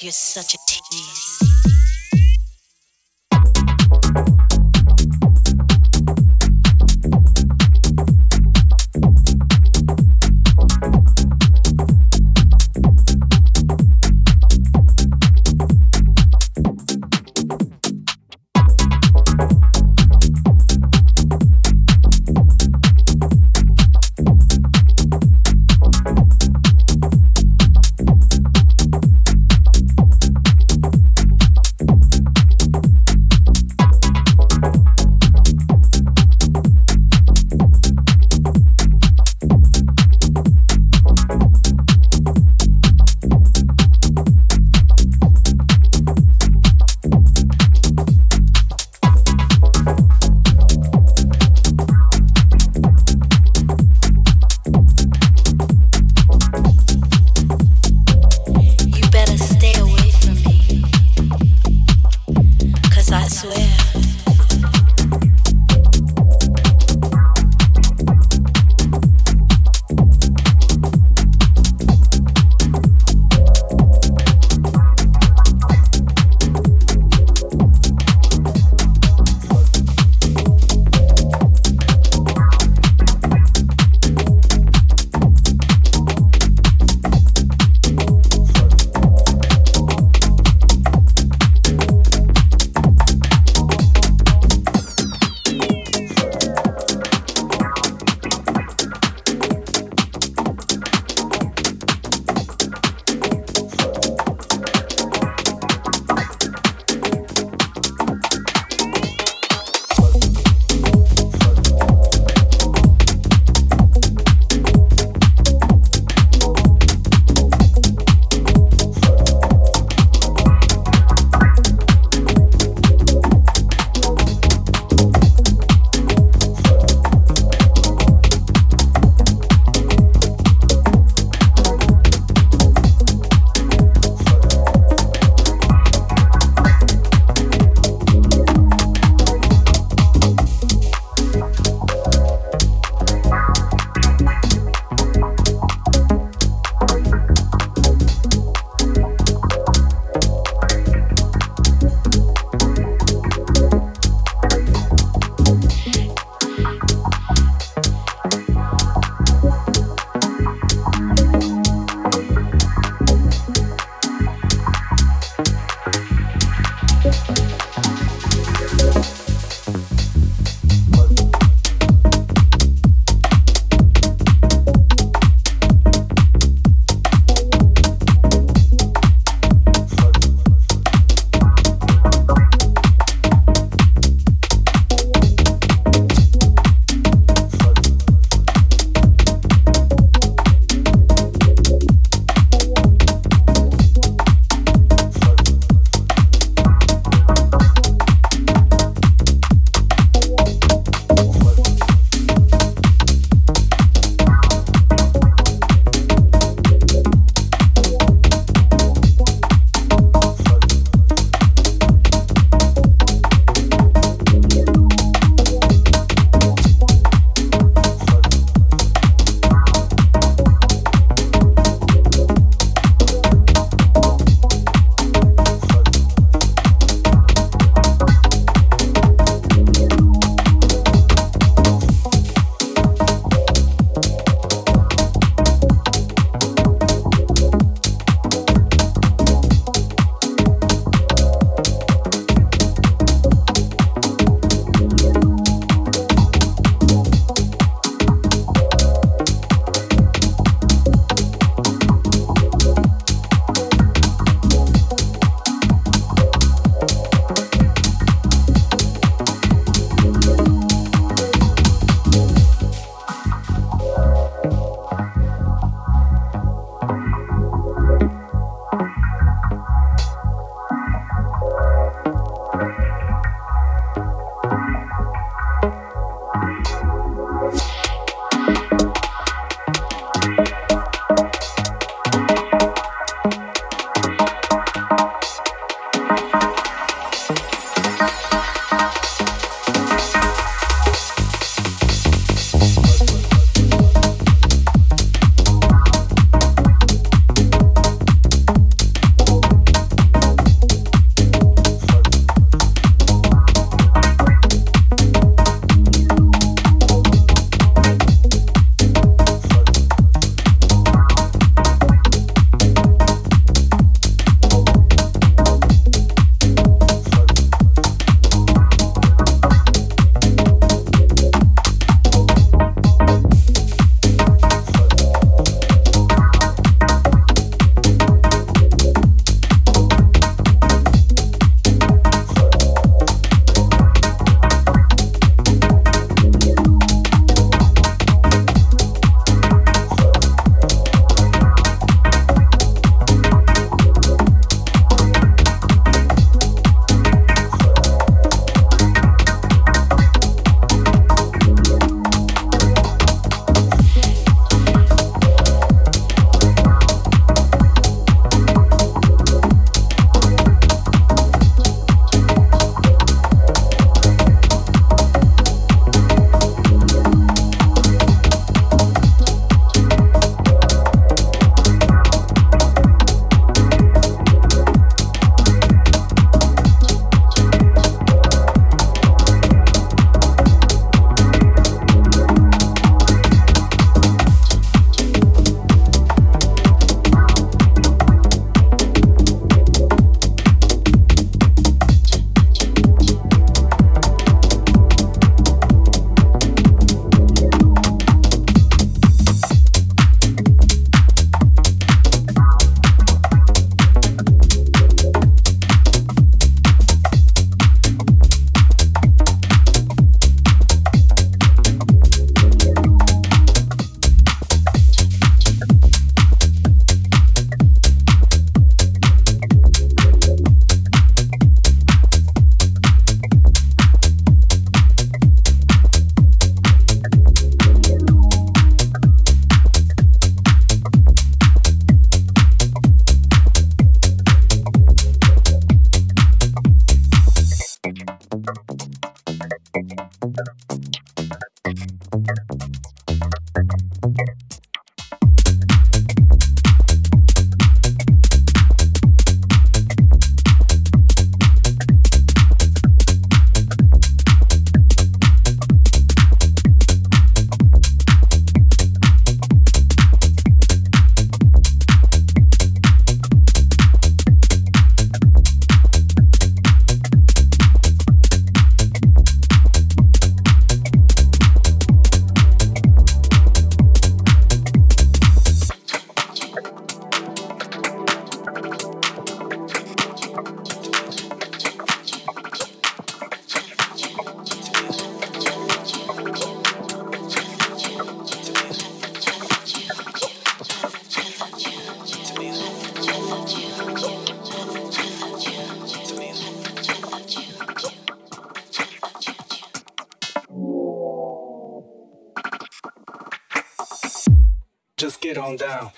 You're such a on down.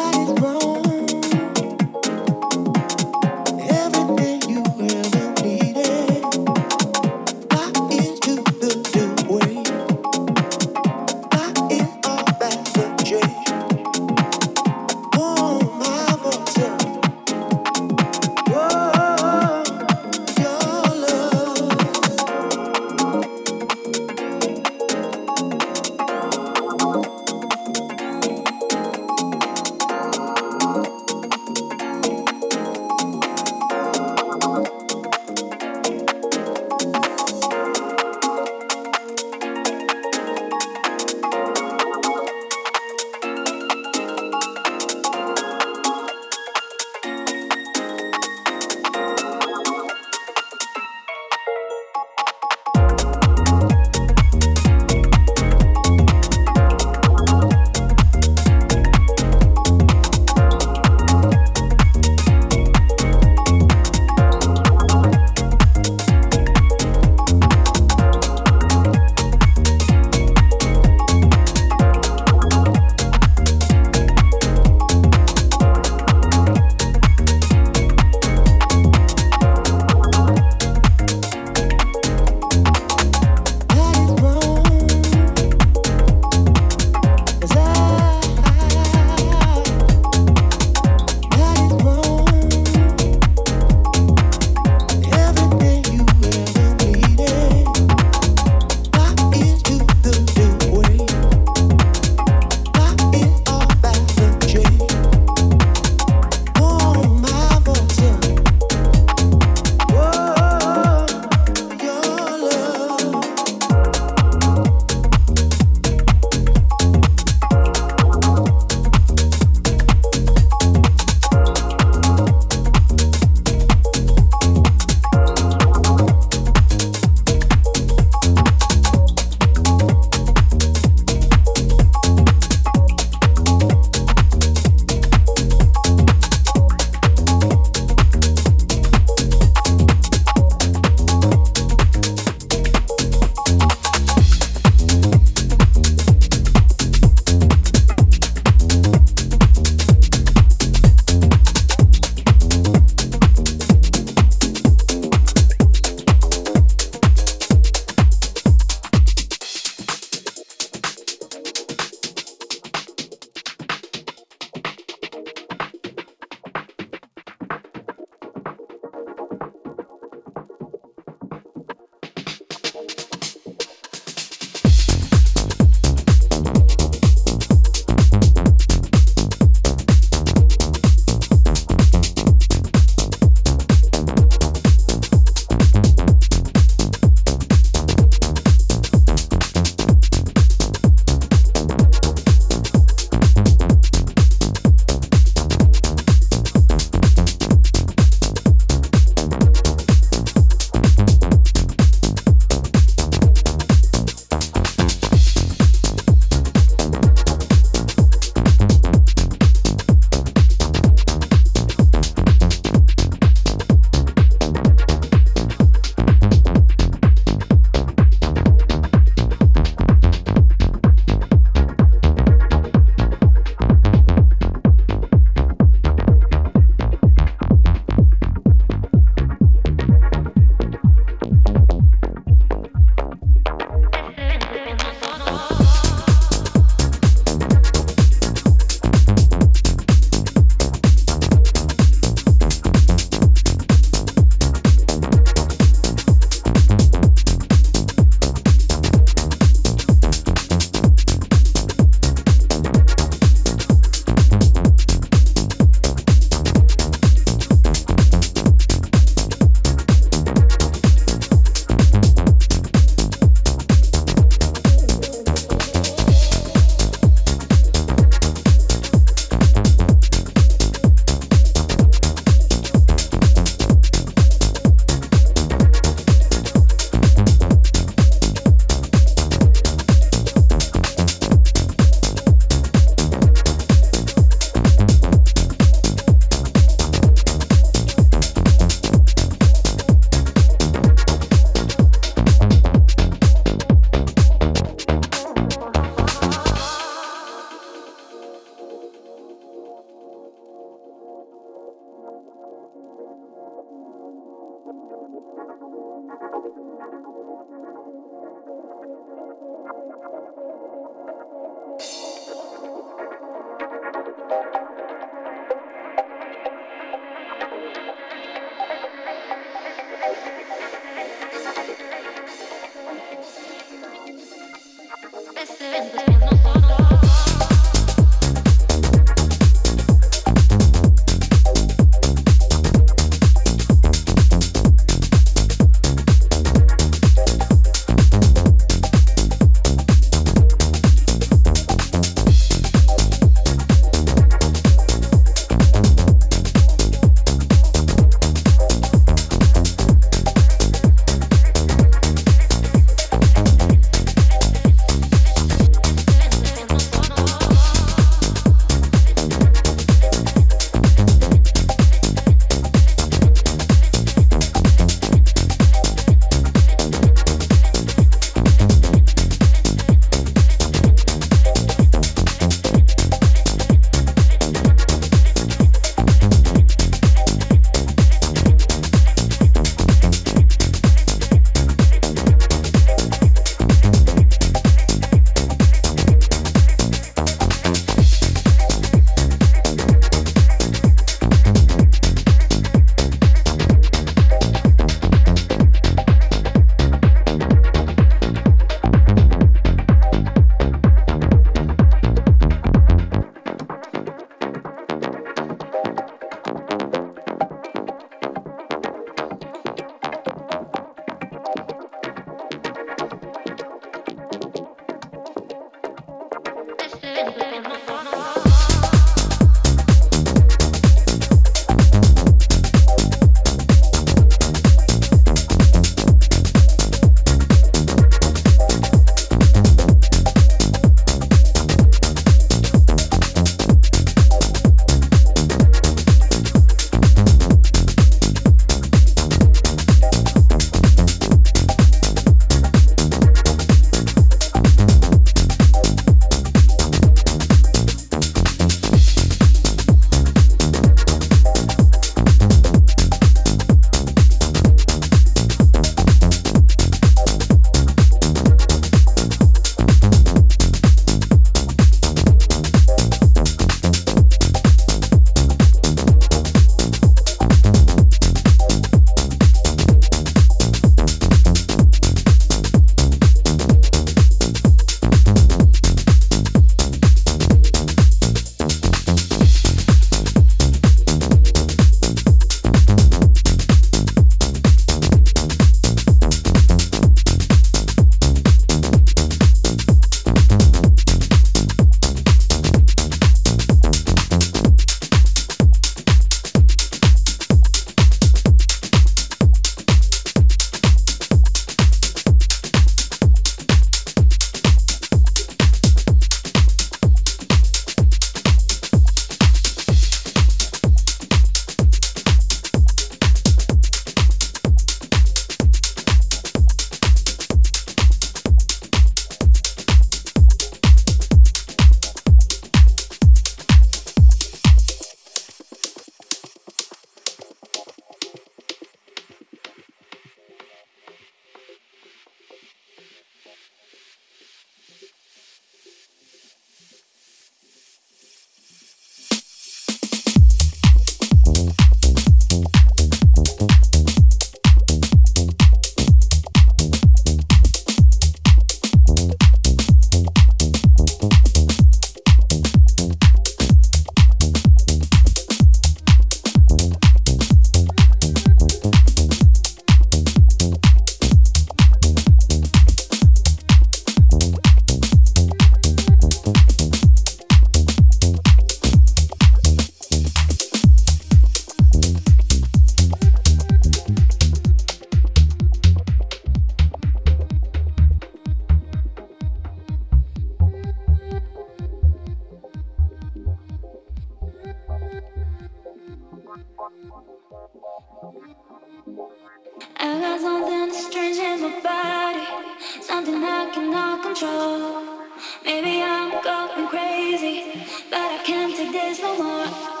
going crazy, but I can't take this no more.